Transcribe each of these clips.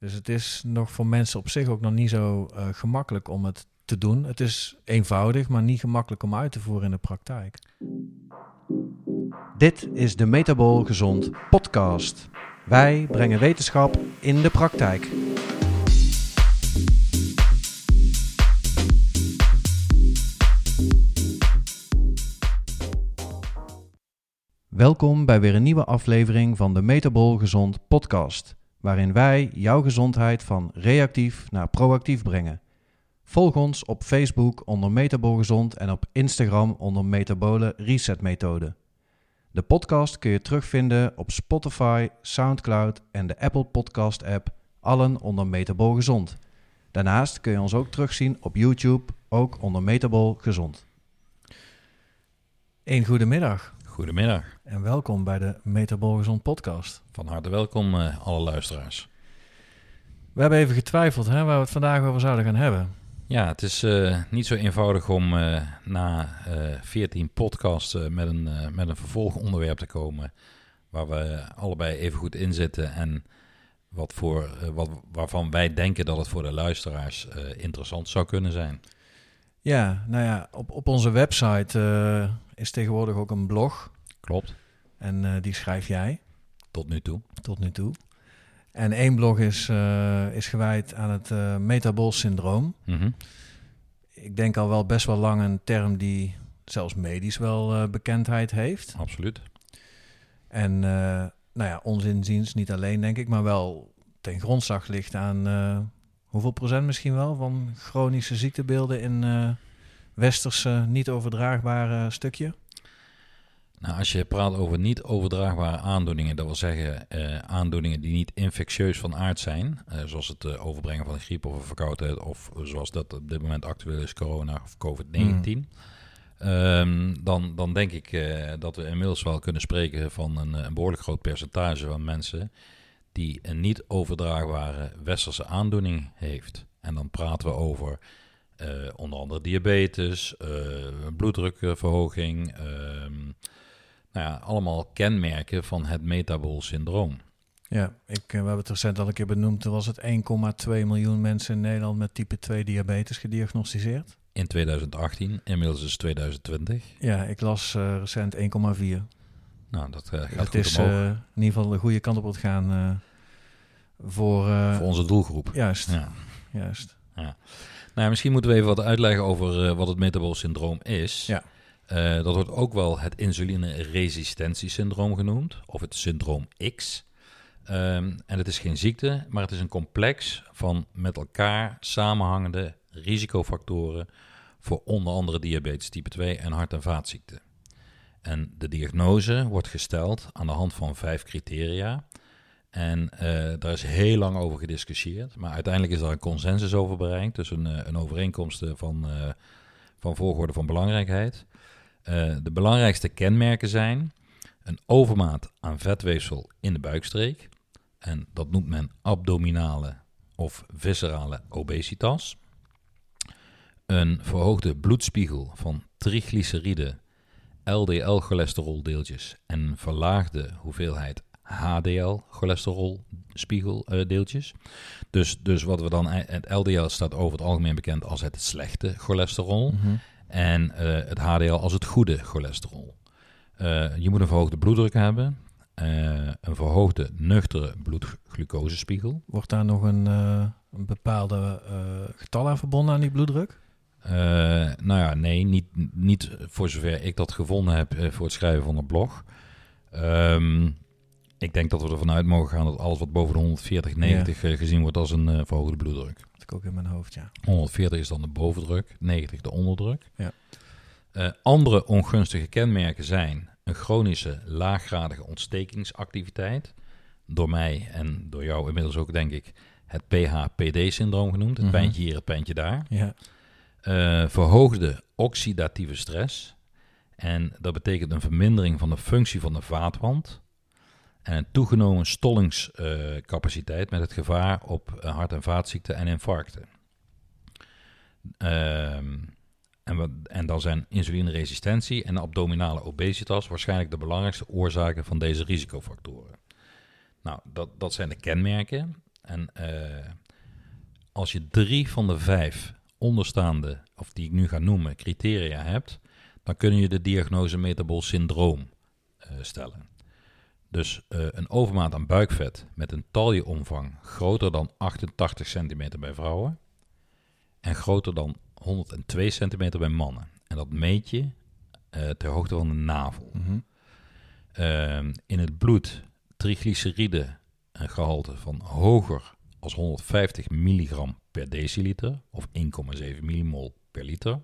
Dus het is nog voor mensen op zich ook nog niet zo uh, gemakkelijk om het te doen. Het is eenvoudig, maar niet gemakkelijk om uit te voeren in de praktijk. Dit is de Metabol Gezond podcast. Wij brengen wetenschap in de praktijk. Welkom bij weer een nieuwe aflevering van de Metabol Gezond podcast, waarin wij jouw gezondheid van reactief naar proactief brengen. Volg ons op Facebook onder Metabol Gezond en op Instagram onder Metabole Reset Methode. De podcast kun je terugvinden op Spotify, SoundCloud en de Apple Podcast app, allen onder Metabol Gezond. Daarnaast kun je ons ook terugzien op YouTube, ook onder Metabol Gezond. Een goedemiddag. Goedemiddag. En welkom bij de Metabol Gezond podcast. Van harte welkom uh, alle luisteraars. We hebben even getwijfeld hè, waar we het vandaag over zouden gaan hebben. Ja, het is uh, niet zo eenvoudig om uh, na 14 podcasts met, een, met een vervolgonderwerp te komen. Waar we allebei even goed in zitten. En wat voor, wat, waarvan wij denken dat het voor de luisteraars interessant zou kunnen zijn. Ja, nou ja, op, op onze website is tegenwoordig ook een blog. Klopt. En uh, die schrijf jij. Tot nu toe. Tot nu toe. En één blog is, uh, is gewijd aan het uh, metabol syndroom. Mm -hmm. Ik denk al wel best wel lang een term die zelfs medisch wel bekendheid heeft. Absoluut. En nou ja, ons inziens niet alleen denk ik, maar wel ten grondslag ligt aan hoeveel procent misschien wel van chronische ziektebeelden in westerse niet overdraagbare stukje? Nou, als je praat over niet overdraagbare aandoeningen, dat wil zeggen uh, aandoeningen die niet infectieus van aard zijn, uh, zoals het uh, overbrengen van een griep of een verkoudheid, of zoals dat op dit moment actueel is, corona of COVID-19, mm. um, dan, dan denk ik dat we inmiddels wel kunnen spreken van een, een, behoorlijk groot percentage van mensen die een niet overdraagbare westerse aandoening heeft. En dan praten we over uh, onder andere diabetes, uh, bloeddrukverhoging. Uh, nou ja, allemaal kenmerken van het metabol syndroom. Ja, ik, we hebben het recent al een keer benoemd. Er was het 1,2 miljoen mensen in Nederland met type 2 diabetes gediagnosticeerd. In 2018, inmiddels is 2020. Ja, ik las recent 1,4. Nou, dat gaat het goed is in ieder geval de goede kant op het gaan voor... voor onze doelgroep. Juist, ja. juist. Ja. Nou, misschien moeten we even wat uitleggen over wat het metabol syndroom is. Ja. Uh, dat wordt ook wel het insulineresistentiesyndroom genoemd, of het syndroom X. Um, en het is geen ziekte, maar het is een complex van met elkaar samenhangende risicofactoren voor onder andere diabetes type 2 en hart- en vaatziekten. En de diagnose wordt gesteld aan de hand van vijf criteria. En uh, daar is heel lang over gediscussieerd. Maar uiteindelijk is daar een consensus over bereikt. Dus een, een overeenkomst van, uh, van volgorde van belangrijkheid. De belangrijkste kenmerken zijn een overmaat aan vetweefsel in de buikstreek. En dat noemt men abdominale of viscerale obesitas. Een verhoogde bloedspiegel van triglyceride, LDL-cholesteroldeeltjes en verlaagde hoeveelheid HDL-cholesterolspiegeldeeltjes. dus, dus wat we dan, het LDL staat over het algemeen bekend als het slechte cholesterol. Mhm. Mm -hmm. En uh, het HDL als het goede cholesterol. Uh, je moet een verhoogde bloeddruk hebben. Uh, een verhoogde nuchtere bloedglucosespiegel. Wordt daar nog een, een bepaalde getal aan verbonden aan die bloeddruk? Nou ja, nee, niet, niet voor zover ik dat gevonden heb voor het schrijven van het blog. Um, ik denk dat we ervan uit mogen gaan dat alles wat boven de 140, 90 ja. gezien wordt als een verhoogde bloeddruk. Dat ik ook in mijn hoofd, ja. 140 is dan de bovendruk, 90 de onderdruk. Ja. Uh, andere ongunstige kenmerken zijn een chronische laaggradige ontstekingsactiviteit. Door mij en door jou inmiddels ook, denk ik, het PHPD-syndroom genoemd. Het Mhm. pijntje hier, het pijntje daar. Ja, Uh, verhoogde oxidatieve stress. En dat betekent een vermindering van de functie van de vaatwand. En een toegenomen stollingscapaciteit met het gevaar op uh, hart- en vaatziekten en infarcten. Ehm, en, en dan zijn insulineresistentie en abdominale obesitas waarschijnlijk de belangrijkste oorzaken van deze risicofactoren. Nou, dat, dat zijn de kenmerken. En uh, als je drie van de vijf onderstaande, of die ik nu ga noemen, criteria hebt, dan kun je de diagnose metabol syndroom eh, stellen. Dus eh, een overmaat aan buikvet met een taljeomvang groter dan 88 centimeter bij vrouwen en groter dan 102 centimeter bij mannen. En dat meet je eh, ter hoogte van de navel. Mhm. Ehm, in het bloed triglyceride een gehalte van hoger als 150 milligram per deciliter of 1,7 millimol per liter.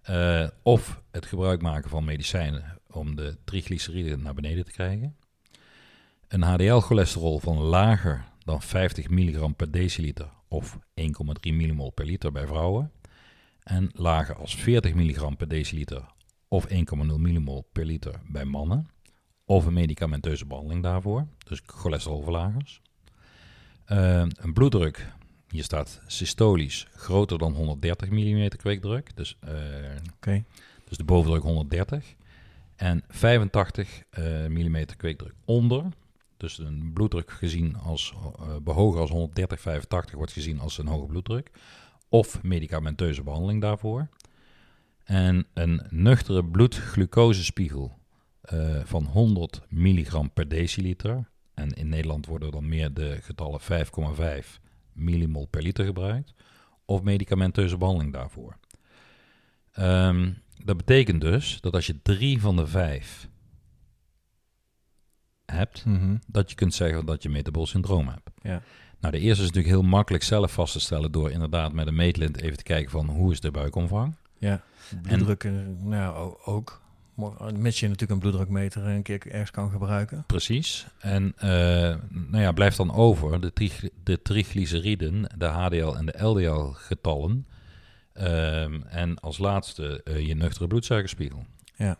Eh, of het gebruik maken van medicijnen om de triglyceride naar beneden te krijgen. Een HDL-cholesterol van lager dan 50 milligram per deciliter of 1,3 millimol per liter bij vrouwen. En lager als 40 milligram per deciliter of 1,0 millimol per liter bij mannen. Of een medicamenteuze behandeling daarvoor, dus cholesterolverlagers. Eh, een bloeddruk, hier staat systolisch, groter dan 130 mm kweekdruk. Dus, eh, dus de bovendruk 130. En 85 eh mm kweekdruk onder. Dus een bloeddruk gezien als eh hoger als 130, 85 wordt gezien als een hoge bloeddruk. Of medicamenteuze behandeling daarvoor. En een nuchtere bloedglucosespiegel eh, van 100 milligram per deciliter. En in Nederland worden dan meer de getallen 5,5 millimol per liter gebruikt. Of medicamenteuze behandeling daarvoor. Ehm, dat betekent dus dat als je drie van de vijf hebt, Mhm. dat je kunt zeggen dat je metabol syndroom hebt. Ja. Nou, de eerste is natuurlijk heel makkelijk zelf vast te stellen door inderdaad met een meetlint even te kijken van hoe is de buikomvang. Ja. Bloeddruk, eh, nou, ook. Mits je natuurlijk een bloeddrukmeter een keer ergens kan gebruiken. Precies. En eh, nou ja, blijft dan over de, de triglyceriden, de HDL en de LDL getallen. Ehm, en als laatste eh, je nuchtere bloedsuikerspiegel. Ja.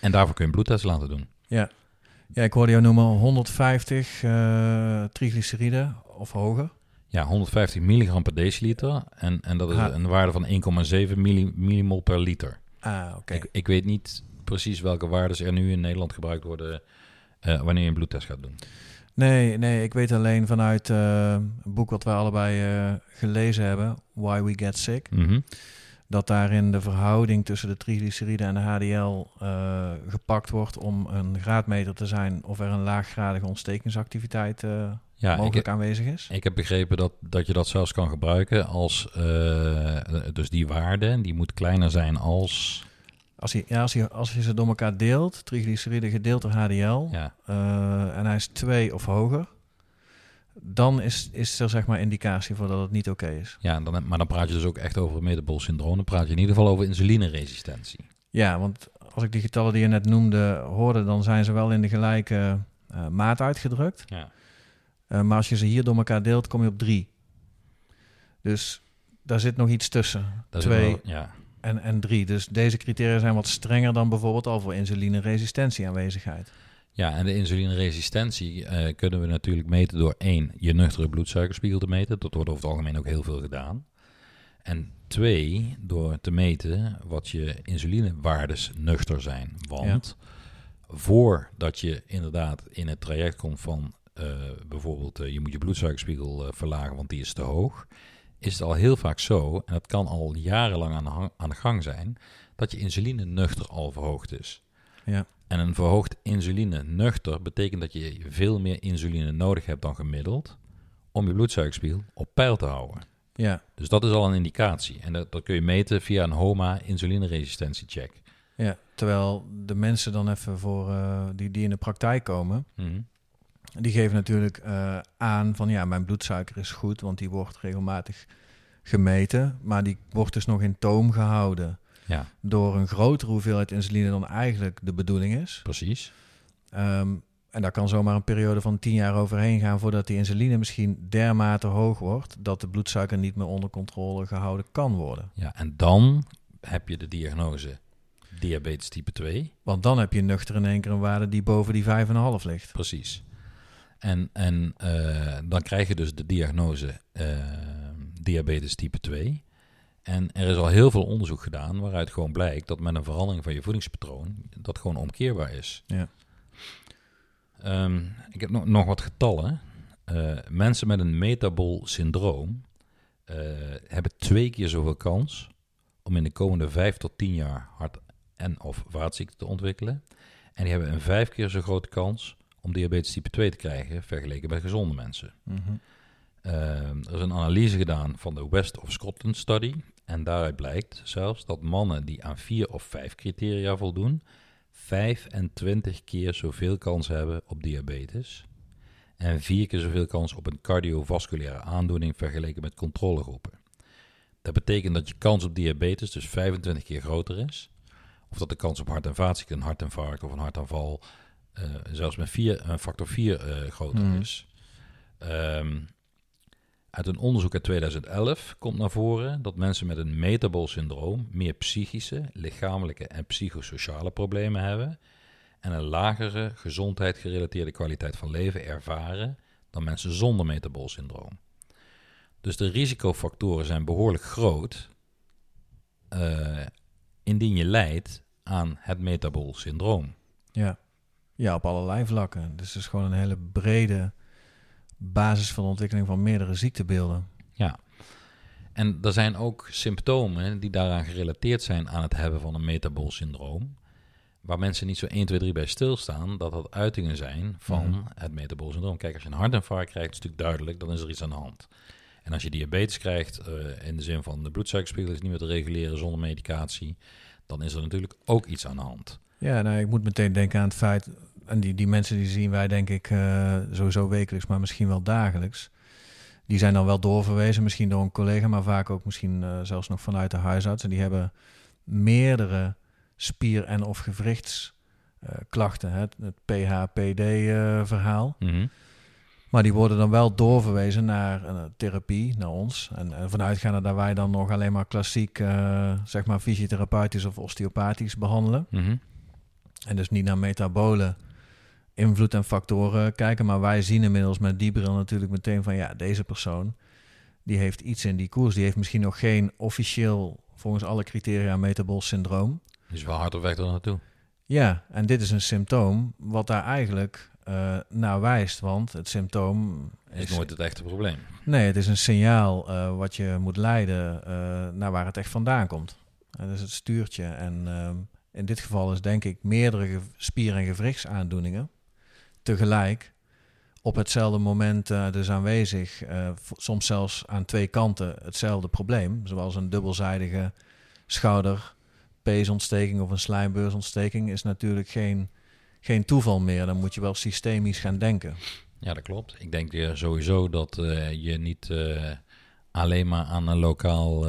En daarvoor kun je een bloedtest laten doen. Ja, ik hoorde jou noemen 150 eh triglyceride of hoger. Ja, 150 milligram per deciliter. En, en dat is een waarde van 1,7 milli- millimol per liter. Ah, oké. Ik, ik weet niet precies welke waarden er nu in Nederland gebruikt worden eh, wanneer je een bloedtest gaat doen. Nee, nee, ik weet alleen vanuit eh, een boek wat we allebei eh, gelezen hebben, Why We Get Sick, Mhm. dat daarin de verhouding tussen de triglyceride en de HDL gepakt wordt om een graadmeter te zijn of er een laaggradige ontstekingsactiviteit Ja, ik, mogelijk aanwezig is. ik heb begrepen dat, dat je dat zelfs kan gebruiken als, dus die waarde, die moet kleiner zijn als, Als je, ja, als, je ze door elkaar deelt, triglyceride gedeeld door HDL, ja, eh, en hij is 2 of hoger, dan is, is er zeg maar indicatie voor dat het niet oké is. ja dan, maar dan praat je dus ook echt over metabol syndroom. Dan praat je in ieder geval over insulineresistentie. Ja, want als ik die getallen die je net noemde hoorde, dan zijn ze wel in de gelijke eh, maat uitgedrukt. Ja. Eh, maar als je ze hier door elkaar deelt, kom je op 3. Dus daar zit nog iets tussen. Is Twee wel- ja. En, en 3. Dus deze criteria zijn wat strenger dan bijvoorbeeld al voor insulineresistentie aanwezigheid. Ja, en de insulineresistentie eh, kunnen we natuurlijk meten door één, je nuchtere bloedsuikerspiegel te meten. Dat wordt over het algemeen ook heel veel gedaan. En twee, door te meten wat je insulinewaardes nuchter zijn. Want voordat je inderdaad in het traject komt van eh, bijvoorbeeld eh, je moet je bloedsuikerspiegel verlagen, want die is te hoog, is het al heel vaak zo, en dat kan al jarenlang aan de, hang- aan de gang zijn, dat je insuline nuchter al verhoogd is. Ja. En een verhoogd insuline nuchter betekent dat je veel meer insuline nodig hebt dan gemiddeld om je bloedsuikerspiegel op peil te houden. Ja, Dus dat is al een indicatie. En dat, dat kun je meten via een HOMA insulineresistentiecheck. ja. Terwijl de mensen dan even voor eh, die, die in de praktijk komen, Mhm. Die geven natuurlijk eh, aan van ja, mijn bloedsuiker is goed, want die wordt regelmatig gemeten, maar die wordt dus nog in toom gehouden Ja, door een grotere hoeveelheid insuline dan eigenlijk de bedoeling is. precies. Ehm, en daar kan zomaar een periode van 10 jaar overheen gaan voordat die insuline misschien dermate hoog wordt dat de bloedsuiker niet meer onder controle gehouden kan worden. Ja, en dan heb je de diagnose diabetes type 2. Want dan heb je nuchter in één keer een waarde die boven die 5,5 ligt. Precies. En, en eh, dan krijg je dus de diagnose eh, diabetes type 2. En er is al heel veel onderzoek gedaan waaruit gewoon blijkt dat met een verandering van je voedingspatroon dat gewoon omkeerbaar is. Ja. Ehm, ik heb nog, nog wat getallen. Eh, mensen met een metabol syndroom hebben twee keer zoveel kans om in de komende vijf tot tien jaar hart- en of vaatziekten te ontwikkelen. En die hebben een vijf keer zo grote kans om diabetes type 2 te krijgen vergeleken met gezonde mensen. Mhm. Eh, er is een analyse gedaan van de West of Scotland Study. En daaruit blijkt zelfs dat mannen die aan vier of vijf criteria voldoen, 25 keer zoveel kans hebben op diabetes. En vier keer zoveel kans op een cardiovasculaire aandoening vergeleken met controlegroepen. Dat betekent dat je kans op diabetes dus 25 keer groter is. Of dat de kans op hart- en vaatziekten, een hartinfarct of een hartaanval, eh, zelfs met vier, een factor 4 eh, groter Mhm. is. Ehm, uit een onderzoek uit 2011 komt naar voren dat mensen met een metabol syndroom meer psychische, lichamelijke en psychosociale problemen hebben en een lagere gezondheid gerelateerde kwaliteit van leven ervaren dan mensen zonder metabol syndroom. Dus de risicofactoren zijn behoorlijk groot eh, indien je lijdt aan het metabol syndroom. Ja. Ja, op allerlei vlakken. Dus het is gewoon een hele brede basis van de ontwikkeling van meerdere ziektebeelden. En er zijn ook symptomen die daaraan gerelateerd zijn aan het hebben van een metabol syndroom. Waar mensen niet zo 1, 2, 3 bij stilstaan, dat dat uitingen zijn van Mhm. het metabol syndroom. Kijk, als je een hartinfarct krijgt, is het natuurlijk duidelijk, dan is er iets aan de hand. En als je diabetes krijgt, eh, in de zin van de bloedsuikerspiegel is niet meer te reguleren zonder medicatie, dan is er natuurlijk ook iets aan de hand. Ja, nou, ik moet meteen denken aan het feit... en die, die mensen die zien wij denk ik eh, sowieso wekelijks... maar misschien wel dagelijks. Die zijn dan wel doorverwezen, misschien door een collega... maar vaak ook misschien eh, zelfs nog vanuit de huisarts. En die hebben meerdere spier- en of gewrichtsklachten. het het PHPD-verhaal. Mhm. Maar die worden dan wel doorverwezen naar een therapie, naar ons. En, en vanuitgaande dat wij dan nog alleen maar klassiek, eh, zeg maar fysiotherapeutisch of osteopathisch behandelen. Mhm. En dus niet naar metabole invloed en factoren kijken. Maar wij zien inmiddels met die bril natuurlijk meteen van ja, deze persoon die heeft iets in die koers. Die heeft misschien nog geen officieel, volgens alle criteria, metabol syndroom. Dus wel hard op weg er naartoe. Ja, en dit is een symptoom wat daar eigenlijk eh, naar wijst. Want het symptoom Is nooit het echte probleem. Nee, het is een signaal eh, wat je moet leiden eh, naar waar het echt vandaan komt. Is het stuurtje. En ehm, in dit geval is denk ik meerdere spier- en gewrichtsaandoeningen tegelijk op hetzelfde moment eh, dus aanwezig. eh, soms zelfs aan twee kanten hetzelfde probleem. Zoals een dubbelzijdige schouderpeesontsteking of een slijmbeursontsteking is natuurlijk geen, geen toeval meer. Dan moet je wel systemisch gaan denken. Ja, dat klopt. Ik denk sowieso dat eh, je niet alleen maar aan een lokaal.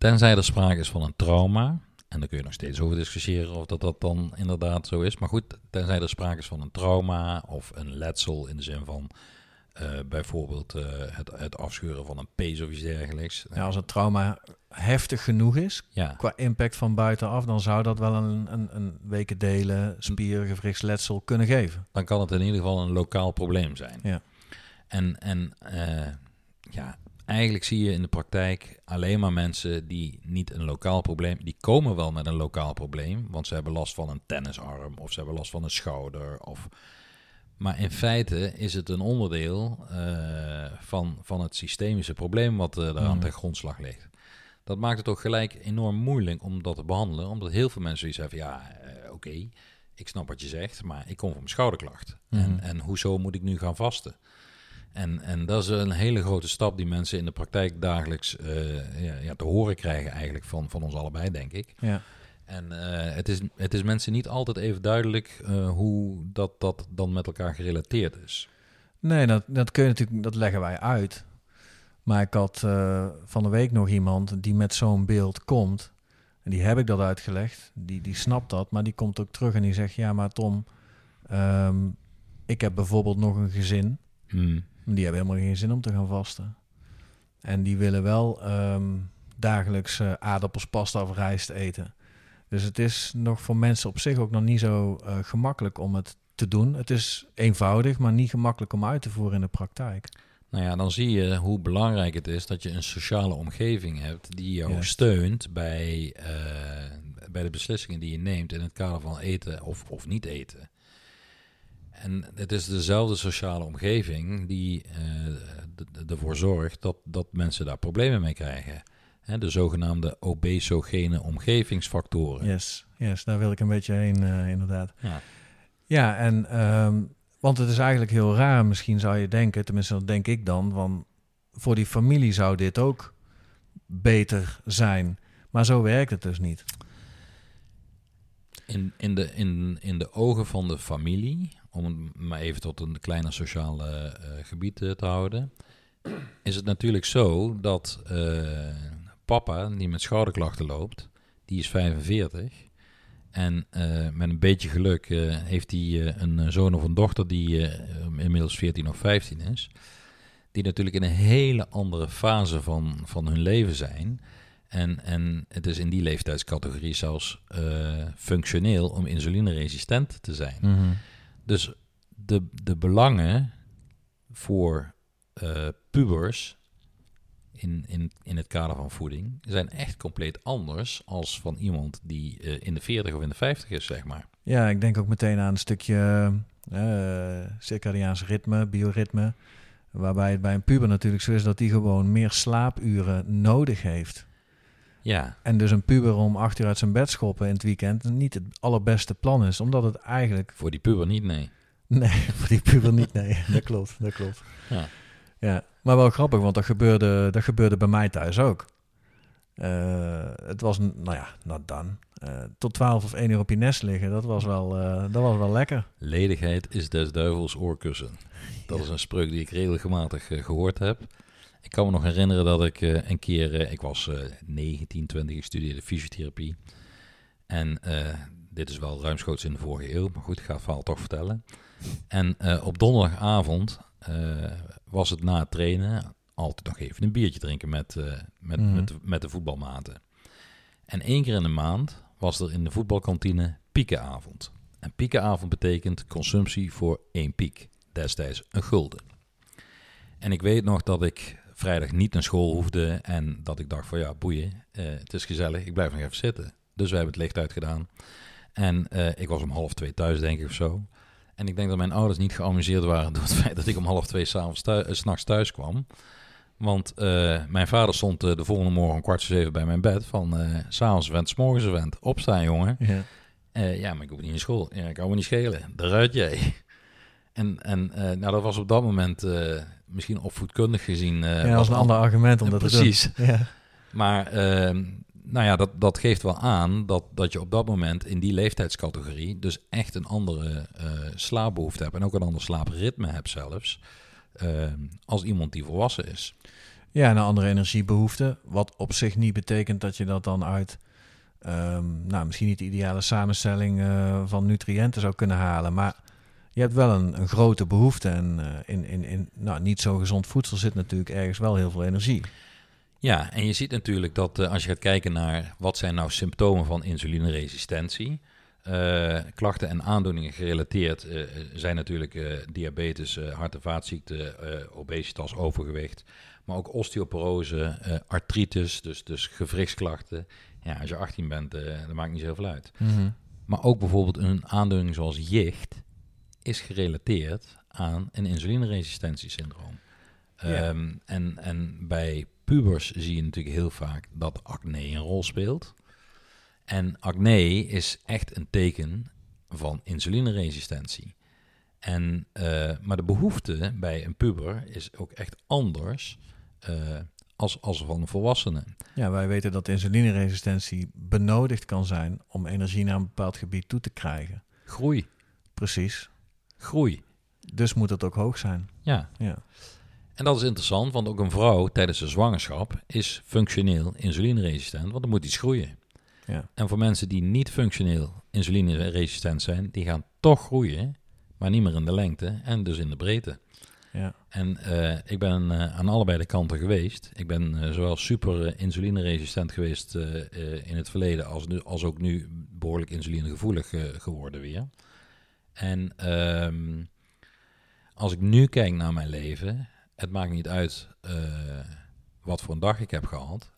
Tenzij er sprake is van een trauma. En daar kun je nog steeds over discussiëren of dat, dat dan inderdaad zo is. Maar goed, tenzij er sprake is van een trauma of een letsel in de zin van eh, bijvoorbeeld eh, het, het afscheuren van een pees of iets dergelijks. Ja, als het trauma heftig genoeg is, Ja, qua impact van buitenaf, dan zou dat wel een, een, een weken delen spiergewrichtsletsel kunnen geven. dan kan het in ieder geval een lokaal probleem zijn. Ja. En, en eh, ja, eigenlijk zie je in de praktijk alleen maar mensen die niet een lokaal probleem, die komen wel met een lokaal probleem, want ze hebben last van een tennisarm of ze hebben last van een schouder. Of, maar in feite is het een onderdeel eh, van, van het systemische probleem wat uh, daar aan Mhm. grondslag ligt. Dat maakt het ook gelijk enorm moeilijk om dat te behandelen, omdat heel veel mensen zoiets hebben, ja, eh, oké, ik snap wat je zegt, maar ik kom van mijn schouderklacht. Mhm. En, en hoezo moet ik nu gaan vasten? En, en dat is een hele grote stap die mensen in de praktijk dagelijks eh, ja, ja, te horen krijgen eigenlijk van, van ons allebei, denk ik. Ja. En eh, het, is, het is mensen niet altijd even duidelijk eh, hoe dat, dat dan met elkaar gerelateerd is. Nee, dat, dat kun je natuurlijk, dat leggen wij uit. Maar ik had van de week nog iemand die met zo'n beeld komt. En die heb ik dat uitgelegd. Die, die snapt dat, maar die komt ook terug en die zegt: Ja, maar Tom, ehm, ik heb bijvoorbeeld nog een gezin. Hmm. Die hebben helemaal geen zin om te gaan vasten. En die willen wel ehm, dagelijks eh, aardappels, pasta of rijst eten. Dus het is nog voor mensen op zich ook nog niet zo eh, gemakkelijk om het te doen. Het is eenvoudig, maar niet gemakkelijk om uit te voeren in de praktijk. Nou ja, dan zie je hoe belangrijk het is dat je een sociale omgeving hebt die jou steunt bij, eh, bij de beslissingen die je neemt in het kader van eten of, of niet eten. En het is dezelfde sociale omgeving die eh, ervoor zorgt dat, dat mensen daar problemen mee krijgen. Hè, de zogenaamde obesogene omgevingsfactoren. Yes, yes, daar wil ik een beetje heen, eh, inderdaad. Ja. Ja, en ehm, want het is eigenlijk heel raar, misschien zou je denken, tenminste dat denk ik dan, van voor die familie zou dit ook beter zijn. Maar zo werkt het dus niet. In, in, de, in, in de ogen van de familie, om het maar even tot een kleiner sociaal eh, eh, gebied eh, te houden, is het natuurlijk zo dat papa, die met schouderklachten loopt, die is 45. En met een beetje geluk heeft hij een zoon of een dochter die inmiddels 14 of 15 is. Die natuurlijk in een hele andere fase van, van hun leven zijn. En, en het is in die leeftijdscategorie zelfs functioneel om insulineresistent te zijn. Dus de, de belangen voor eh, pubers in, in, in het kader van voeding zijn echt compleet anders als van iemand die eh, in de 40 of in de 50 is, zeg maar. Ja, ik denk ook meteen aan een stukje eh circadiaans ritme, bioritme. Waarbij het bij een puber natuurlijk zo is dat hij gewoon meer slaapuren nodig heeft. Ja, En dus een puber om acht uur uit zijn bed schoppen in het weekend niet het allerbeste plan is. Omdat het eigenlijk... voor die puber niet, nee. Nee, voor die puber niet. Nee, dat klopt. Dat klopt. Ja. Ja, maar wel grappig, want dat gebeurde, dat gebeurde bij mij thuis ook. Eh, het was, nou ja, nou dan. Eh, tot 12 of 1 uur op je nest liggen, dat was wel, eh, dat was wel lekker. Ledigheid is des duivels oorkussen. Dat Ja. is een spreuk die ik regelmatig eh, gehoord heb. Ik kan me nog herinneren dat ik eh, een keer, eh, ik was eh 19, 20, ik studeerde fysiotherapie. En eh, dit is wel ruimschoots in de vorige eeuw, maar goed, ik ga het verhaal toch vertellen. En eh, op donderdagavond eh, was het na het trainen altijd nog even een biertje drinken met, eh, met, Mhm. met, de, met de voetbalmaten. En één keer in de maand was er in de voetbalkantine piekenavond. En piekenavond betekent consumptie voor één piek. Destijds een gulden. En ik weet nog dat ik vrijdag niet naar school hoefde en dat ik dacht van ja, boeien, eh, het is gezellig, ik blijf nog even zitten. Dus we hebben het licht uitgedaan. En eh, ik was om half twee thuis, denk ik, of zo. En ik denk dat mijn ouders niet geamuseerd waren door het feit dat ik om half twee s'avonds thuis, eh, 's nachts thuis kwam. Want mijn vader stond de volgende morgen om kwart voor zeven bij mijn bed. Van s'avonds vent, s morgens vent. Opstaan, jongen. Ja. Ja, maar ik hoef niet naar school. Ja, ik kan me niet schelen. Daaruit jij. En, en eh, nou, dat was op dat moment eh, misschien opvoedkundig gezien... eh, ja, dat was een ander argument om dat precies. te doen. Ja. Maar ehm, nou ja, dat, dat geeft wel aan dat, dat je op dat moment in die leeftijdscategorie... dus echt een andere eh, slaapbehoefte hebt. En ook een ander slaapritme hebt zelfs. ehm, als iemand die volwassen is. ja, en een andere energiebehoefte. Wat op zich niet betekent dat je dat dan uit... ehm, nou, misschien niet de ideale samenstelling van nutriënten zou kunnen halen. Maar je hebt wel een, een grote behoefte. En eh, in, in, in nou, niet zo gezond voedsel zit natuurlijk ergens wel heel veel energie. Ja, en je ziet natuurlijk dat eh, als je gaat kijken naar wat zijn nou symptomen van insulineresistentie. eh, klachten en aandoeningen gerelateerd zijn natuurlijk diabetes, hart- en vaatziekten, obesitas, overgewicht. Maar ook osteoporose, artritis, dus, dus gewrichtsklachten. Ja, als je 18 bent, dat maakt niet zoveel uit. Maar ook bijvoorbeeld een aandoening zoals jicht is gerelateerd aan een insulineresistentiesyndroom. Ja. Ehm, en, en bij pubers zie je natuurlijk heel vaak dat acne een rol speelt. En acne is echt een teken van insulineresistentie. En, eh, maar de behoefte bij een puber is ook echt anders eh, als, als van een volwassene. Ja, wij weten dat insulineresistentie benodigd kan zijn om energie naar een bepaald gebied toe te krijgen. Groei, Precies. Groei. Dus moet het ook hoog zijn. Ja, Ja. En dat is interessant, want ook een vrouw tijdens de zwangerschap is functioneel insulineresistent, want er moet iets groeien. Ja. En voor mensen die niet functioneel insulineresistent zijn, die gaan toch groeien, maar niet meer in de lengte en dus in de breedte. Ja. En eh, ik ben eh, aan allebei de kanten geweest. Ik ben eh, zowel super insulineresistent geweest in het verleden als, nu, als ook nu behoorlijk insulinegevoelig geworden weer. En ehm, als ik nu kijk naar mijn leven, het maakt niet uit eh, wat voor een dag ik heb gehad,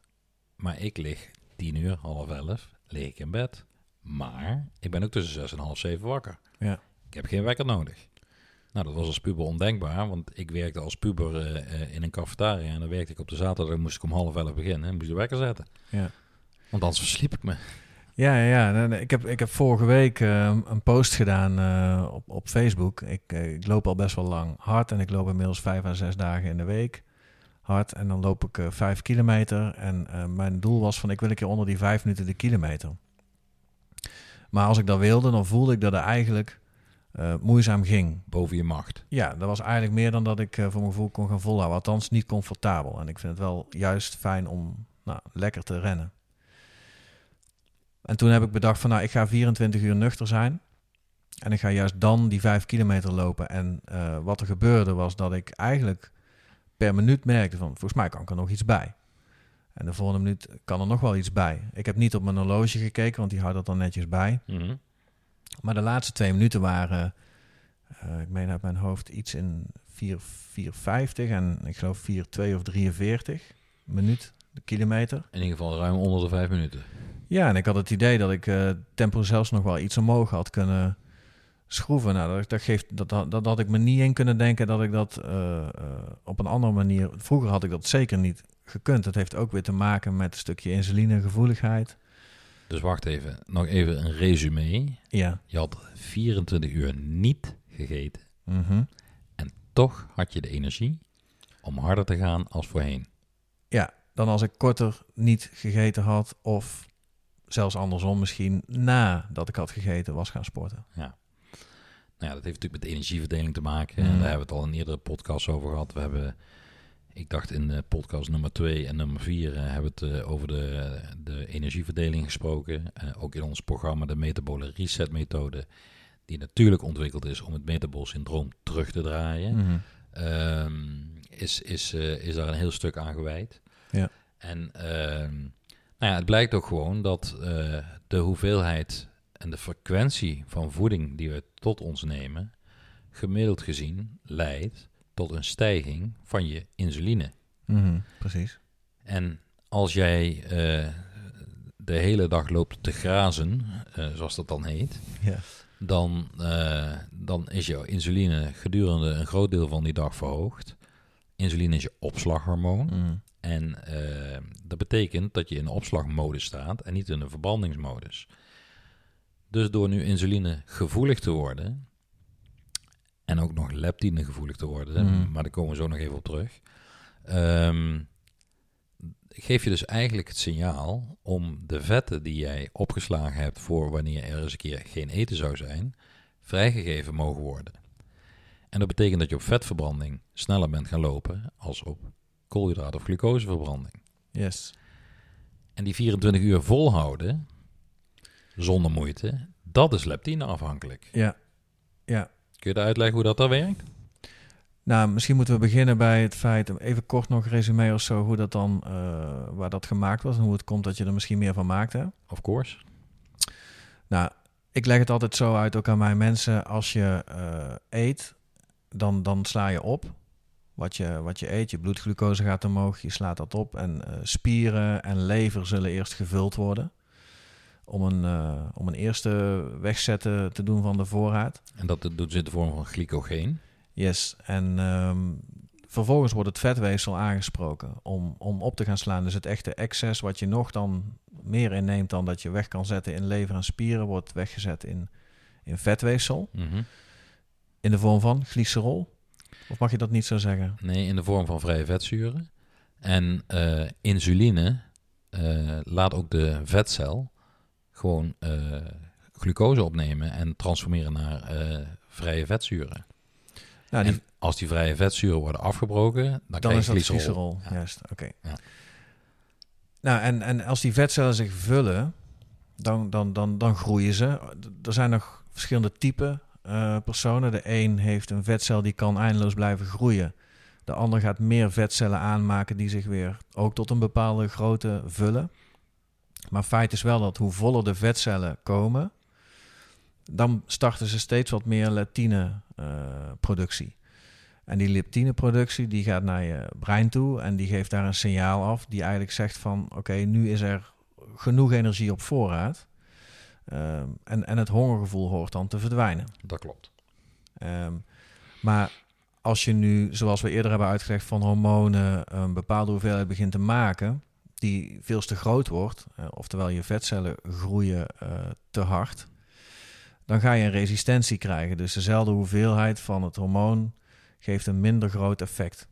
maar ik lig tien uur, half elf, lig ik in bed. Maar ik ben ook tussen zes en half zeven wakker. Ja. Ik heb geen wekker nodig. Nou, dat was als puber ondenkbaar, want ik werkte als puber eh, eh, in een cafetaria en dan werkte ik op de zaterdag, moest ik om half elf beginnen en moest de wekker zetten. Ja. Want anders versliep ik me. Ja, ja, Ik, heb, ik heb vorige week eh, een post gedaan eh, op, op Facebook. Ik, eh, ik loop al best wel lang hard en ik loop inmiddels vijf à zes dagen in de week hard. En dan loop ik eh, vijf kilometer. En mijn doel was van ik wil een keer onder die vijf minuten de kilometer. Maar als ik dat wilde, dan voelde ik dat het eigenlijk moeizaam ging. Boven je macht. Ja, dat was eigenlijk meer dan dat ik voor mijn gevoel kon gaan volhouden. Althans, niet comfortabel. En ik vind het wel juist fijn om nou, lekker te rennen. En toen heb ik bedacht van, nou, ik ga 24 uur nuchter zijn. En ik ga juist dan die 5 kilometer lopen. En eh, wat er gebeurde was dat ik eigenlijk per minuut merkte van, volgens mij kan ik er nog iets bij. En de volgende minuut kan er nog wel iets bij. Ik heb niet op mijn horloge gekeken, want die houdt dat dan netjes bij. Mhm. Maar de laatste twee minuten waren, eh, ik meen uit mijn hoofd, iets in 4, 4,50 en ik geloof 4,2 of 43 minuut, de kilometer. In ieder geval ruim onder de vijf minuten. Ja, en ik had het idee dat ik eh, tempo zelfs nog wel iets omhoog had kunnen schroeven. Nou, dat, dat, geeft, dat, dat, dat had ik me niet in kunnen denken dat ik dat eh, eh, op een andere manier... Vroeger had ik dat zeker niet gekund. Het heeft ook weer te maken met een stukje insulinegevoeligheid. Dus wacht even, nog even een resume. Ja. Je had 24 uur niet gegeten. mhm. Toch had je de energie om harder te gaan als voorheen. Ja, dan als ik korter niet gegeten had of zelfs andersom misschien nadat ik had gegeten was gaan sporten. Nou ja, dat heeft natuurlijk met energieverdeling te maken. En Mm. daar hebben we het al in eerdere podcasts over gehad. We hebben, ik dacht in de podcast nummer 2 en nummer 4 hebben we het eh, over de, de energieverdeling gesproken. Eh, ook in ons programma de metabole reset methode. Die natuurlijk ontwikkeld is om het metabol syndroom terug te draaien. Mhm. Ehm, is, is, eh, is daar een heel stuk aan gewijd. Ja. En ehm, nou ja, het blijkt ook gewoon dat eh, de hoeveelheid en de frequentie van voeding die we tot ons nemen, gemiddeld gezien leidt tot een stijging van je insuline. Mhm, Precies. En als jij eh, de hele dag loopt te grazen, eh, zoals dat dan heet, Ja. dan, dan is jouw insuline gedurende een groot deel van die dag verhoogd. Insuline is je opslaghormoon. Mhm. En eh, dat betekent dat je in een opslagmodus staat en niet in een verbrandingsmodus. Dus door nu insuline gevoelig te worden, en ook nog leptine gevoelig te worden, Mhm. maar daar komen we zo nog even op terug, ehm, geef je dus eigenlijk het signaal om de vetten die jij opgeslagen hebt voor wanneer er eens een keer geen eten zou zijn, vrijgegeven mogen worden. En dat betekent dat je op vetverbranding sneller bent gaan lopen als op koolhydraat- of glucoseverbranding. Yes. En die 24 uur volhouden, zonder moeite, dat is leptine afhankelijk. Ja. Ja. Kun je uitleggen hoe dat dan werkt? Nou, misschien moeten we beginnen bij het feit, even kort nog resume of zo, hoe dat dan, eh, waar dat gemaakt was en hoe het komt dat je er misschien meer van maakte. Of course. Nou, ik leg het altijd zo uit, ook aan mijn mensen, als je eh, eet, dan, dan sla je op wat je, wat je eet. Je bloedglucose gaat omhoog, je slaat dat op en eh, spieren en lever zullen eerst gevuld worden. Om een, eh, om een eerste wegzetten te doen van de voorraad. En dat doet ze in de vorm van glycogeen. Yes, en ehm, vervolgens wordt het vetweefsel aangesproken om, om op te gaan slaan. Dus het echte excess wat je nog dan meer inneemt dan dat je weg kan zetten in lever en spieren, wordt weggezet in, in vetweefsel. Mhm. In de vorm van glycerol. Of mag je dat niet zo zeggen? Nee, in de vorm van vrije vetzuren. En eh, insuline eh, laat ook de vetcel gewoon eh, glucose opnemen en transformeren naar vrije vetzuren. Nou, die, En als die vrije vetzuren worden afgebroken, dan, dan krijg je glycerol. glycerol. Ja. Juist, oké. Ja. Nou, en, en als die vetcellen zich vullen, dan, dan, dan, dan groeien ze. Er zijn nog verschillende typen eh, personen. De een heeft een vetcel die kan eindeloos blijven groeien. De ander gaat meer vetcellen aanmaken die zich weer ook tot een bepaalde grootte vullen. Maar feit is wel dat hoe voller de vetcellen komen, dan starten ze steeds wat meer leptine-productie. en die leptine-productie die gaat naar je brein toe en die geeft daar een signaal af die eigenlijk zegt van oké, nu is er genoeg energie op voorraad. Ehm, en, en het hongergevoel hoort dan te verdwijnen. Dat klopt. Ehm, Maar als je nu, zoals we eerder hebben uitgelegd, van hormonen een bepaalde hoeveelheid begint te maken, die veel te groot wordt, uh, oftewel je vetcellen groeien uh, te hard, dan ga je een resistentie krijgen. Dus dezelfde hoeveelheid van het hormoon geeft een minder groot effect.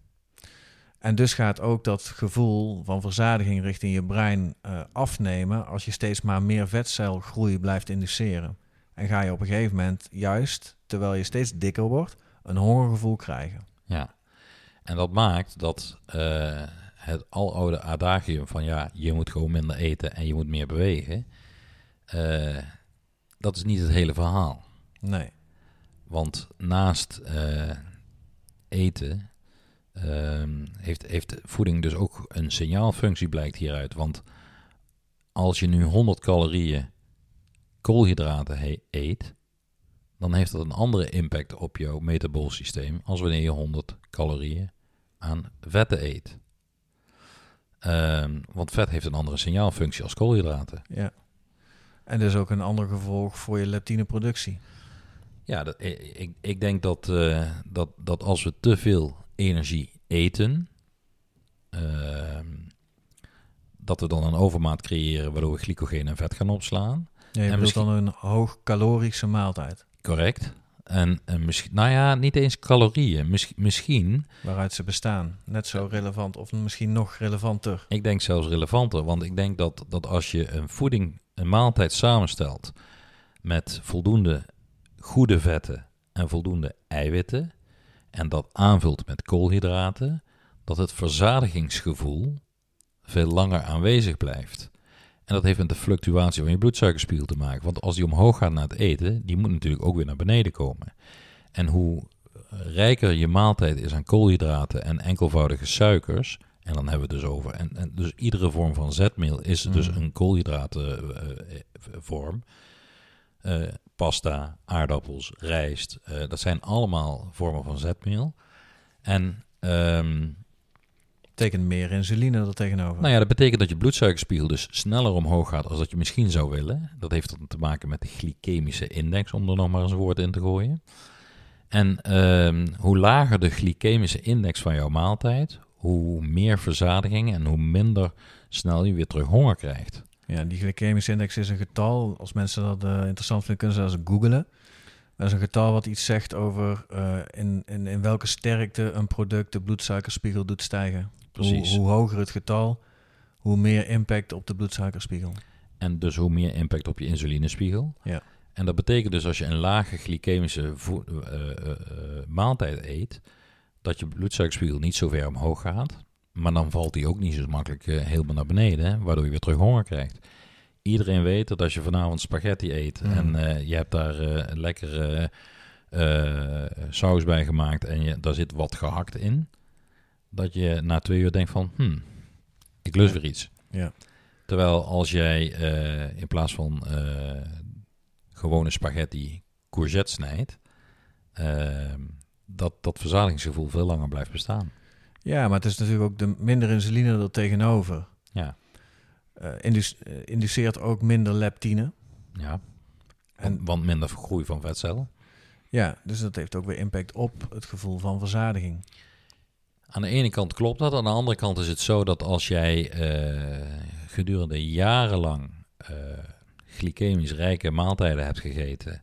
En dus gaat ook dat gevoel van verzadiging richting je brein uh, afnemen als je steeds maar meer vetcelgroei blijft induceren. En ga je op een gegeven moment juist, terwijl je steeds dikker wordt, een hongergevoel krijgen. Ja, en dat maakt dat uh, het aloude adagium van ja, je moet gewoon minder eten en je moet meer bewegen, uh, dat is niet het hele verhaal. Nee. Want naast eten Ehm, heeft, heeft voeding dus ook een signaalfunctie, blijkt hieruit. Want als je nu 100 calorieën koolhydraten eet, dan heeft dat een andere impact op jouw metabool systeem als wanneer je 100 calorieën aan vetten eet. Um, want vet heeft een andere signaalfunctie als koolhydraten. Ja. En dus ook een ander gevolg voor je leptineproductie. Ja, dat, ik, ik denk dat, uh, dat, dat als we te veel energie eten. Uh, dat we dan een overmaat creëren waardoor we glycogeen en vet gaan opslaan. Ja, je en misschien dan een hoogcalorische maaltijd. Correct. En, en misschien, nou ja, niet eens calorieën. Misschien, misschien. Waaruit ze bestaan. Net zo relevant of misschien nog relevanter. Ik denk zelfs relevanter. Want ik denk dat, dat als je een voeding, een maaltijd samenstelt met voldoende goede vetten en voldoende eiwitten, en dat aanvult met koolhydraten, dat het verzadigingsgevoel veel langer aanwezig blijft. En dat heeft met de fluctuatie van je bloedsuikerspiegel te maken. Want als die omhoog gaat na het eten, die moet natuurlijk ook weer naar beneden komen. En hoe rijker je maaltijd is aan koolhydraten en enkelvoudige suikers, en dan hebben we het dus over. En, en dus iedere vorm van zetmeel is dus mm. een koolhydratenvorm. Uh, pasta, aardappels, rijst. Uh, dat zijn allemaal vormen van zetmeel. En um, betekent meer insuline er tegenover. Nou ja, dat betekent dat je bloedsuikerspiegel dus sneller omhoog gaat als dat je misschien zou willen. Dat heeft te maken met de glycemische index, om er nog maar eens een woord in te gooien. En um, hoe lager de glycemische index van jouw maaltijd, hoe meer verzadiging en hoe minder snel je weer terug honger krijgt. Ja, die glycemische index is een getal. Als mensen dat uh, interessant vinden, kunnen ze dat eens googlen. Dat is een getal wat iets zegt over uh, in, in, in welke sterkte een product de bloedsuikerspiegel doet stijgen. Precies. Hoe, hoe, hoger het getal, hoe meer impact op de bloedsuikerspiegel. En dus hoe meer impact op je insulinespiegel. Ja. En dat betekent dus als je een lage glycemische uh, maaltijd eet, dat je bloedsuikerspiegel niet zo ver omhoog gaat. Maar dan valt die ook niet zo makkelijk uh, helemaal naar beneden, waardoor je weer terug honger krijgt. Iedereen weet dat als je vanavond spaghetti eet mm. en uh, je hebt daar uh, een lekkere saus bij gemaakt en je, daar zit wat gehakt in, dat je na twee uur denkt van, hmm, ik lust weer iets. Ja. Terwijl als jij in plaats van gewone spaghetti courgette snijdt, dat dat verzadigingsgevoel veel langer blijft bestaan. Ja, maar het is natuurlijk ook de minder insuline er tegenover. Ja. Uh, induceert ook minder leptine. Ja. En, want minder groei van vetcellen. Ja, dus dat heeft ook weer impact op het gevoel van verzadiging. Aan de ene kant klopt dat. Aan de andere kant is het zo dat als jij uh, gedurende jarenlang glycemisch rijke maaltijden hebt gegeten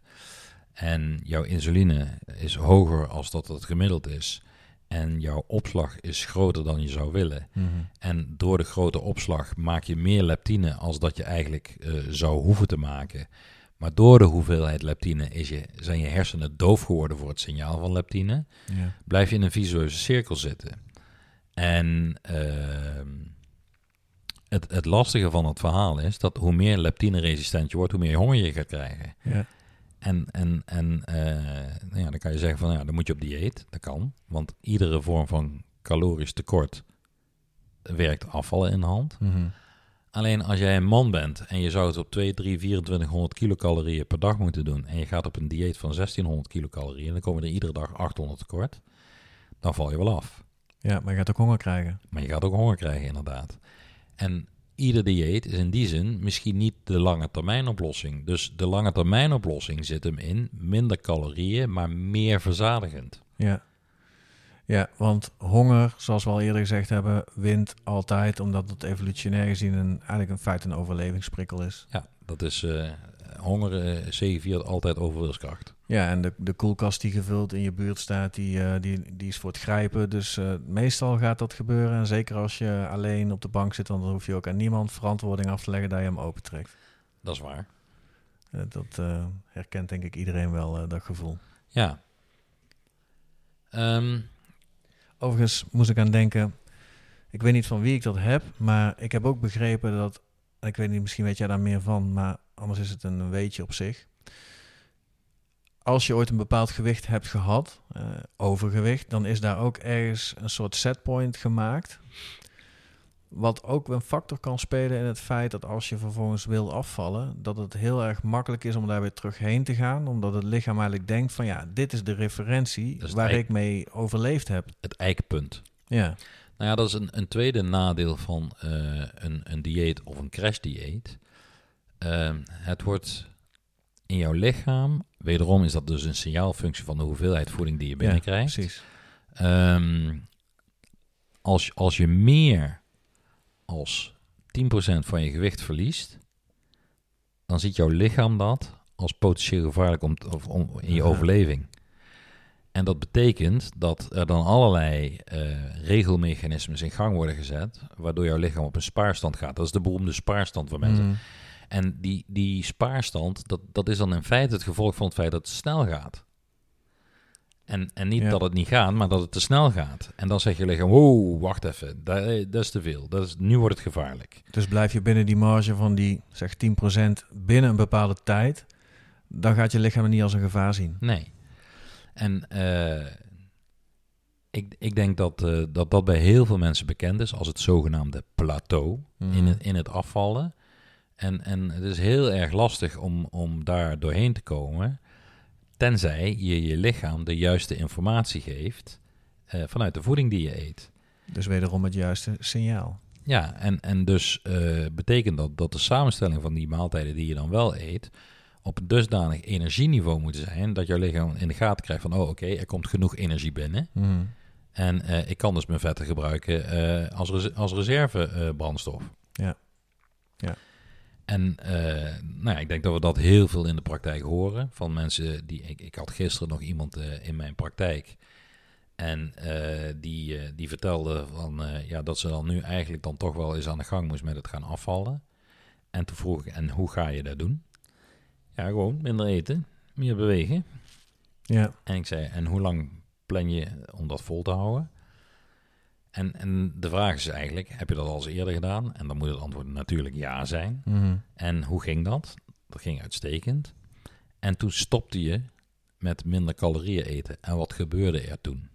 en jouw insuline is hoger als dat het gemiddeld is, en jouw opslag is groter dan je zou willen. Mhm. En door de grote opslag maak je meer leptine als dat je eigenlijk uh, zou hoeven te maken. Maar door de hoeveelheid leptine is je, zijn je hersenen doof geworden voor het signaal van leptine. Ja. Blijf je in een visueuze cirkel zitten. En uh, het, het lastige van het verhaal is dat hoe meer leptine resistent je wordt, hoe meer honger je gaat krijgen. Ja. En, en, en uh, nou ja, dan kan je zeggen van ja, dan moet je op dieet. Dat kan. Want iedere vorm van calorisch tekort werkt afvallen in de hand. Mm Alleen als jij een man bent en je zou het op 2, 3, 2400 kilocalorieën per dag moeten doen. En je gaat op een dieet van 1600 kilocalorieën. En dan komen er iedere dag 800 tekort. Dan val je wel af. Ja, maar je gaat ook honger krijgen. Maar je gaat ook honger krijgen, inderdaad. En ieder dieet is in die zin misschien niet de lange termijn oplossing. Dus de lange termijn oplossing zit hem in minder calorieën, maar meer verzadigend. Ja. Ja, want honger, zoals we al eerder gezegd hebben, wint altijd omdat het evolutionair gezien een, eigenlijk in feite een overlevingsprikkel is. Ja, dat is eh, honger uh, zegeviert altijd over wilskracht. Ja, en de, de koelkast die gevuld in je buurt staat, die, eh, die, die is voor het grijpen. Dus eh, meestal gaat dat gebeuren. En zeker als je alleen op de bank zit, dan hoef je ook aan niemand verantwoording af te leggen dat je hem opentrekt. Dat is waar. Eh, dat herkent denk ik iedereen wel, dat gevoel. Ja. Ehm, Overigens moest ik aan denken, ik weet niet van wie ik dat heb, maar ik heb ook begrepen dat, en ik weet niet, misschien weet jij daar meer van, maar anders is het een weetje op zich. Als je ooit een bepaald gewicht hebt gehad, eh, overgewicht, dan is daar ook ergens een soort setpoint gemaakt. Wat ook een factor kan spelen in het feit dat als je vervolgens wil afvallen, dat het heel erg makkelijk is om daar weer terug heen te gaan. Omdat het lichaam eigenlijk denkt van ja, dit is de referentie is waar eik- ik mee overleefd heb. het eikpunt. Ja, Nou ja, dat is een, een tweede nadeel van eh, een, een dieet of een crashdieet. Ehm het wordt in jouw lichaam, wederom is dat dus een signaalfunctie van de hoeveelheid voeding die je binnenkrijgt. ja precies. Ehm, als, je- als je meer als 10% van je gewicht verliest, dan ziet jouw lichaam dat als potentieel gevaarlijk om, of om, in je overleving. En dat betekent dat er dan allerlei eh, regelmechanismes in gang worden gezet, waardoor jouw lichaam op een spaarstand gaat. Dat is de beroemde spaarstand van mensen. Mm, En die, die spaarstand, dat, dat is dan in feite het gevolg van het feit dat het snel gaat. En, en niet Ja. dat het niet gaat, maar dat het te snel gaat. En dan zeg je lichaam, wow, wacht even, dat, dat is te veel. Dat is, nu wordt het gevaarlijk. Dus blijf je binnen die marge van die zeg 10% binnen een bepaalde tijd, dan gaat je lichaam het niet als een gevaar zien. Nee. En eh, ik, ik denk dat, eh, dat dat bij heel veel mensen bekend is als het zogenaamde plateau in, Mhm. het, in het afvallen. En, en het is heel erg lastig om, om daar doorheen te komen, tenzij je je lichaam de juiste informatie geeft eh, vanuit de voeding die je eet. Dus wederom het juiste signaal. Ja, en, en dus eh, betekent dat dat de samenstelling van die maaltijden die je dan wel eet, op een dusdanig energieniveau moeten zijn, dat jouw lichaam in de gaten krijgt van, oh oké, er komt genoeg energie binnen. Mhm. En eh, ik kan dus mijn vetten gebruiken eh, als, res als reservebrandstof. Ja. Ja. En eh, nou ja, ik denk dat we dat heel veel in de praktijk horen. Van mensen die. Ik, ik had gisteren nog iemand eh, in mijn praktijk. En eh, die, die vertelde van, ja, dat ze dan nu eigenlijk dan toch wel eens aan de gang moest met het gaan afvallen. En toen vroeg ik, en hoe ga je dat doen? Ja, gewoon minder eten, meer bewegen. Ja, En ik zei, en hoe lang plan je om dat vol te houden? En, en de vraag is eigenlijk, heb je dat al eens eerder gedaan? En dan moet het antwoord natuurlijk ja zijn. Mhm. En hoe ging dat? Dat ging uitstekend. En toen stopte je met minder calorieën eten. En wat gebeurde er toen?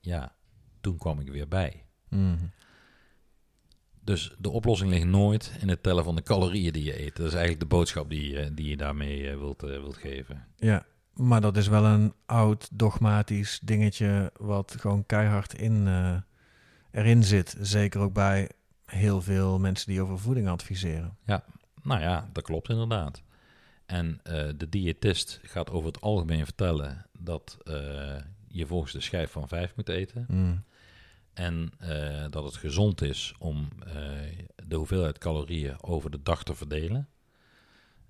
Ja, toen kwam ik weer bij. Mhm. Dus de oplossing ligt nooit in het tellen van de calorieën die je eet. Dat is eigenlijk de boodschap die, je- die je daarmee eh, wilt, eh, wilt geven. ja. Maar dat is wel een oud dogmatisch dingetje wat gewoon keihard in, eh, erin zit. Zeker ook bij heel veel mensen die over voeding adviseren. Nou ja, dat klopt inderdaad. En eh, de diëtist gaat over het algemeen vertellen dat eh, je volgens de schijf van vijf moet eten. Mhm. En eh, dat het gezond is om de hoeveelheid calorieën over de dag te verdelen.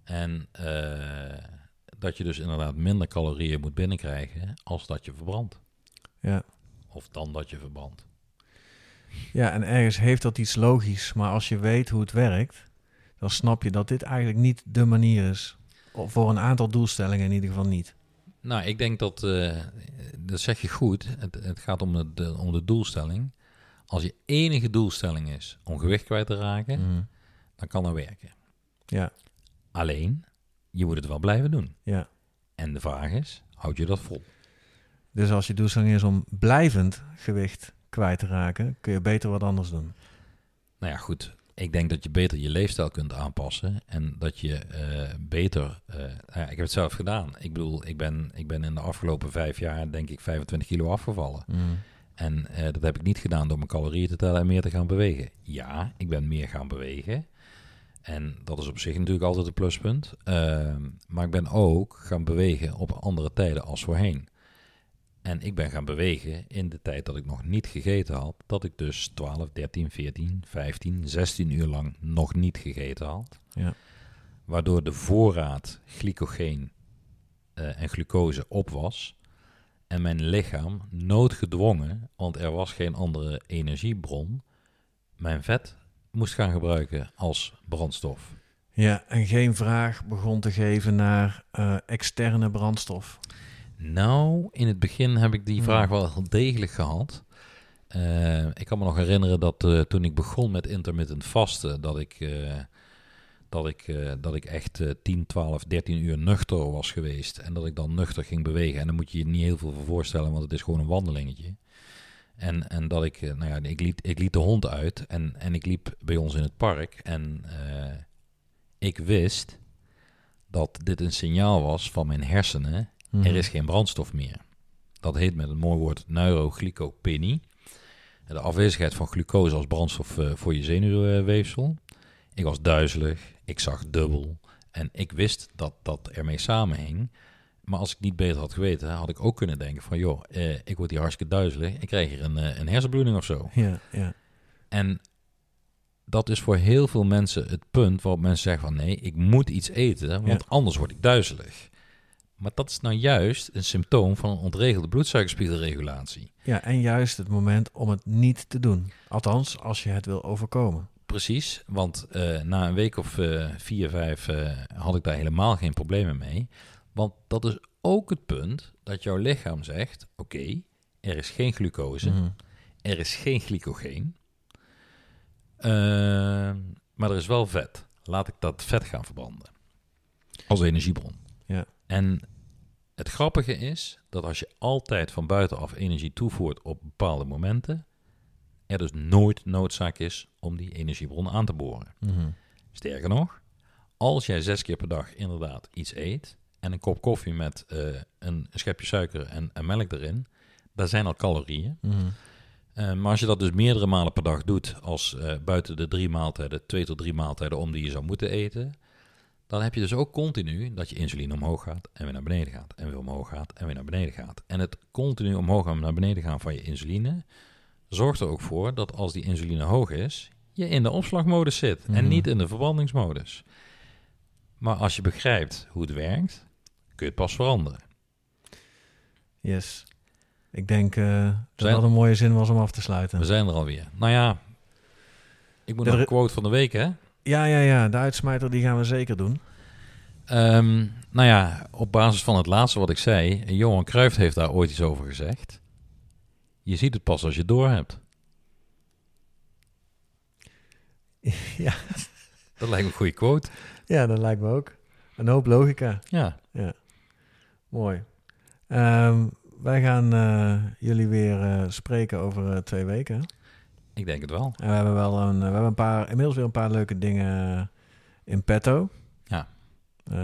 En dat je dus inderdaad minder calorieën moet binnenkrijgen als dat je verbrandt. Ja. Of dan dat je verbrandt. Ja, en ergens heeft dat iets logisch, maar als je weet hoe het werkt, dan snap je dat dit eigenlijk niet de manier is. Of Voor een aantal doelstellingen in ieder geval niet. Nou, ik denk dat, eh, dat zeg je goed, het, het gaat om de, de- om de doelstelling. Als je enige doelstelling is om gewicht kwijt te raken, Mhm. dan kan dat werken. Ja, Alleen, je moet het wel blijven doen. ja. En de vraag is, houd je dat vol? Dus als je doelstelling is om blijvend gewicht kwijt te raken, kun je beter wat anders doen. Nou ja, goed. Ik denk dat je beter je leefstijl kunt aanpassen. En dat je eh, beter. eh, nou ja, ik heb het zelf gedaan. Ik bedoel, ik ben, ik ben in de afgelopen vijf jaar, denk ik, 25 kilo afgevallen. Mhm. En eh, dat heb ik niet gedaan door mijn calorieën te tellen en meer te gaan bewegen. Ja, ik ben meer gaan bewegen. En dat is op zich natuurlijk altijd een pluspunt. Ehm, maar ik ben ook gaan bewegen op andere tijden als voorheen. En ik ben gaan bewegen in de tijd dat ik nog niet gegeten had. Dat ik dus 12, 13, 14, 15, 16 uur lang nog niet gegeten had. Ja. Waardoor de voorraad glycogeen eh, en glucose op was. En mijn lichaam noodgedwongen, want er was geen andere energiebron, mijn vet moest gaan gebruiken als brandstof. Ja, en geen vraag begon te geven naar eh, externe brandstof. Nou, in het begin heb ik die Hmm. vraag wel degelijk gehad. Eh, ik kan me nog herinneren dat eh, toen ik begon met intermittent vasten, dat ik, eh, dat ik, dat ik echt eh, 10, 12, 13 uur nuchter was geweest. En dat ik dan nuchter ging bewegen. En dan moet je je niet heel veel voor voorstellen, want het is gewoon een wandelingetje. En, en dat ik, nou ja, ik liet, ik liet de hond uit en, en ik liep bij ons in het park. En ik wist dat dit een signaal was van mijn hersenen Mhm. er is geen brandstof meer. Dat heet met een mooi woord neuroglycopenie. De afwezigheid van glucose als brandstof eh, voor je zenuwweefsel. Ik was duizelig, ik zag dubbel en ik wist dat dat ermee samenhing. Maar als ik niet beter had geweten, had ik ook kunnen denken van... joh, eh, ik word hier hartstikke duizelig, ik krijg hier een, eh, een hersenbloeding of zo. Ja, ja. En dat is voor heel veel mensen het punt waarop mensen zeggen van... nee, ik moet iets eten, want Ja. anders word ik duizelig. Maar dat is nou juist een symptoom van een ontregelde bloedsuikerspiegelregulatie. ja, en juist het moment om het niet te doen. Althans, als je het wil overkomen. Precies, want eh, na een week of eh, vier, vijf eh, had ik daar helemaal geen problemen mee. Want dat is ook het punt dat jouw lichaam zegt... oké, er is geen glucose, Mhm. er is geen glycogeen... eh, maar er is wel vet. Laat ik dat vet gaan verbranden. Als energiebron. Ja. En het grappige is dat als je altijd van buitenaf energie toevoert op bepaalde momenten... er dus nooit noodzaak is om die energiebron aan te boren. Mhm. Sterker nog, als jij zes keer per dag inderdaad iets eet en een kop koffie met eh, een schepje suiker en, en melk erin, daar zijn al calorieën. Mhm. Eh, maar als je dat dus meerdere malen per dag doet, als eh, buiten de drie maaltijden, twee tot drie maaltijden om die je zou moeten eten, dan heb je dus ook continu dat je insuline omhoog gaat en weer naar beneden gaat. En weer omhoog gaat en weer naar beneden gaat. En het continu omhoog en naar beneden gaan van je insuline zorgt er ook voor dat als die insuline hoog is, je in de opslagmodus zit en Mhm. niet in de verbrandingsmodus. Maar als je begrijpt hoe het werkt, kun je het pas veranderen. Yes. Ik denk eh, dat Zijn- dat een mooie zin was om af te sluiten. We zijn er alweer. Nou ja, ik moet De nog een quote van de week, hè? Ja, ja, ja. De uitsmijter die gaan we zeker doen. Ehm, nou ja, op basis van het laatste wat ik zei, Johan Cruijff heeft daar ooit iets over gezegd. Je ziet het pas als je het door hebt. ja. Dat lijkt me een goede quote. ja, dat lijkt me ook. Een hoop logica. Ja, Mooi. Ehm, wij gaan eh, jullie weer eh, spreken over eh, twee weken. Ik denk het wel. En we hebben wel een, we hebben een paar, inmiddels weer een paar leuke dingen in petto. Ja. Eh,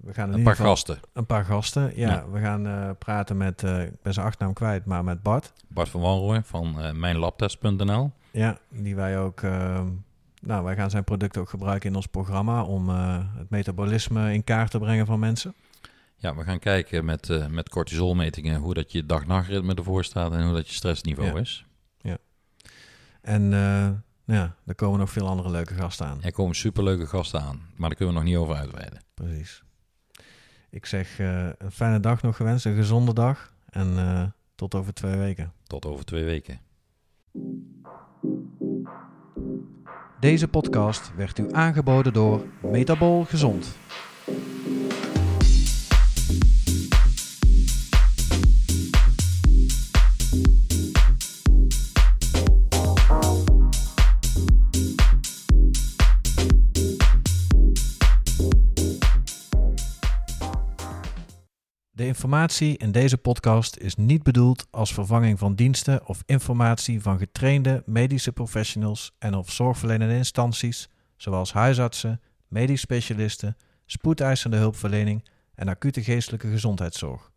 we gaan in Een paar geval- gasten. Een paar gasten. Ja, Ja. we gaan eh, praten met, eh, ik ben zijn achternaam kwijt, maar met Bart. Bart van Wanrooy van mijnlabtest.nl. Ja, die wij ook, ehm, nou, wij gaan zijn product ook gebruiken in ons programma om het metabolisme in kaart te brengen van mensen. Ja, we gaan kijken met, met cortisolmetingen hoe dat je dag-nachtritme ervoor staat en hoe dat je stressniveau Ja. is. En eh, nou ja, er komen nog veel andere leuke gasten aan. Er komen superleuke gasten aan, maar daar kunnen we nog niet over uitweiden. Precies. Ik zeg eh, een fijne dag nog gewenst, een gezonde dag. En eh, tot over twee weken. Tot over twee weken. Deze podcast werd u aangeboden door Metabol Gezond. Informatie in deze podcast is niet bedoeld als vervanging van diensten of informatie van getrainde medische professionals en of zorgverlenende instanties, zoals huisartsen, medisch specialisten, spoedeisende hulpverlening en acute geestelijke gezondheidszorg.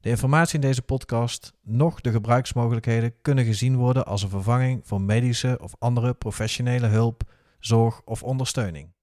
De informatie in deze podcast, noch de gebruiksmogelijkheden, kunnen gezien worden als een vervanging voor medische of andere professionele hulp, zorg of ondersteuning.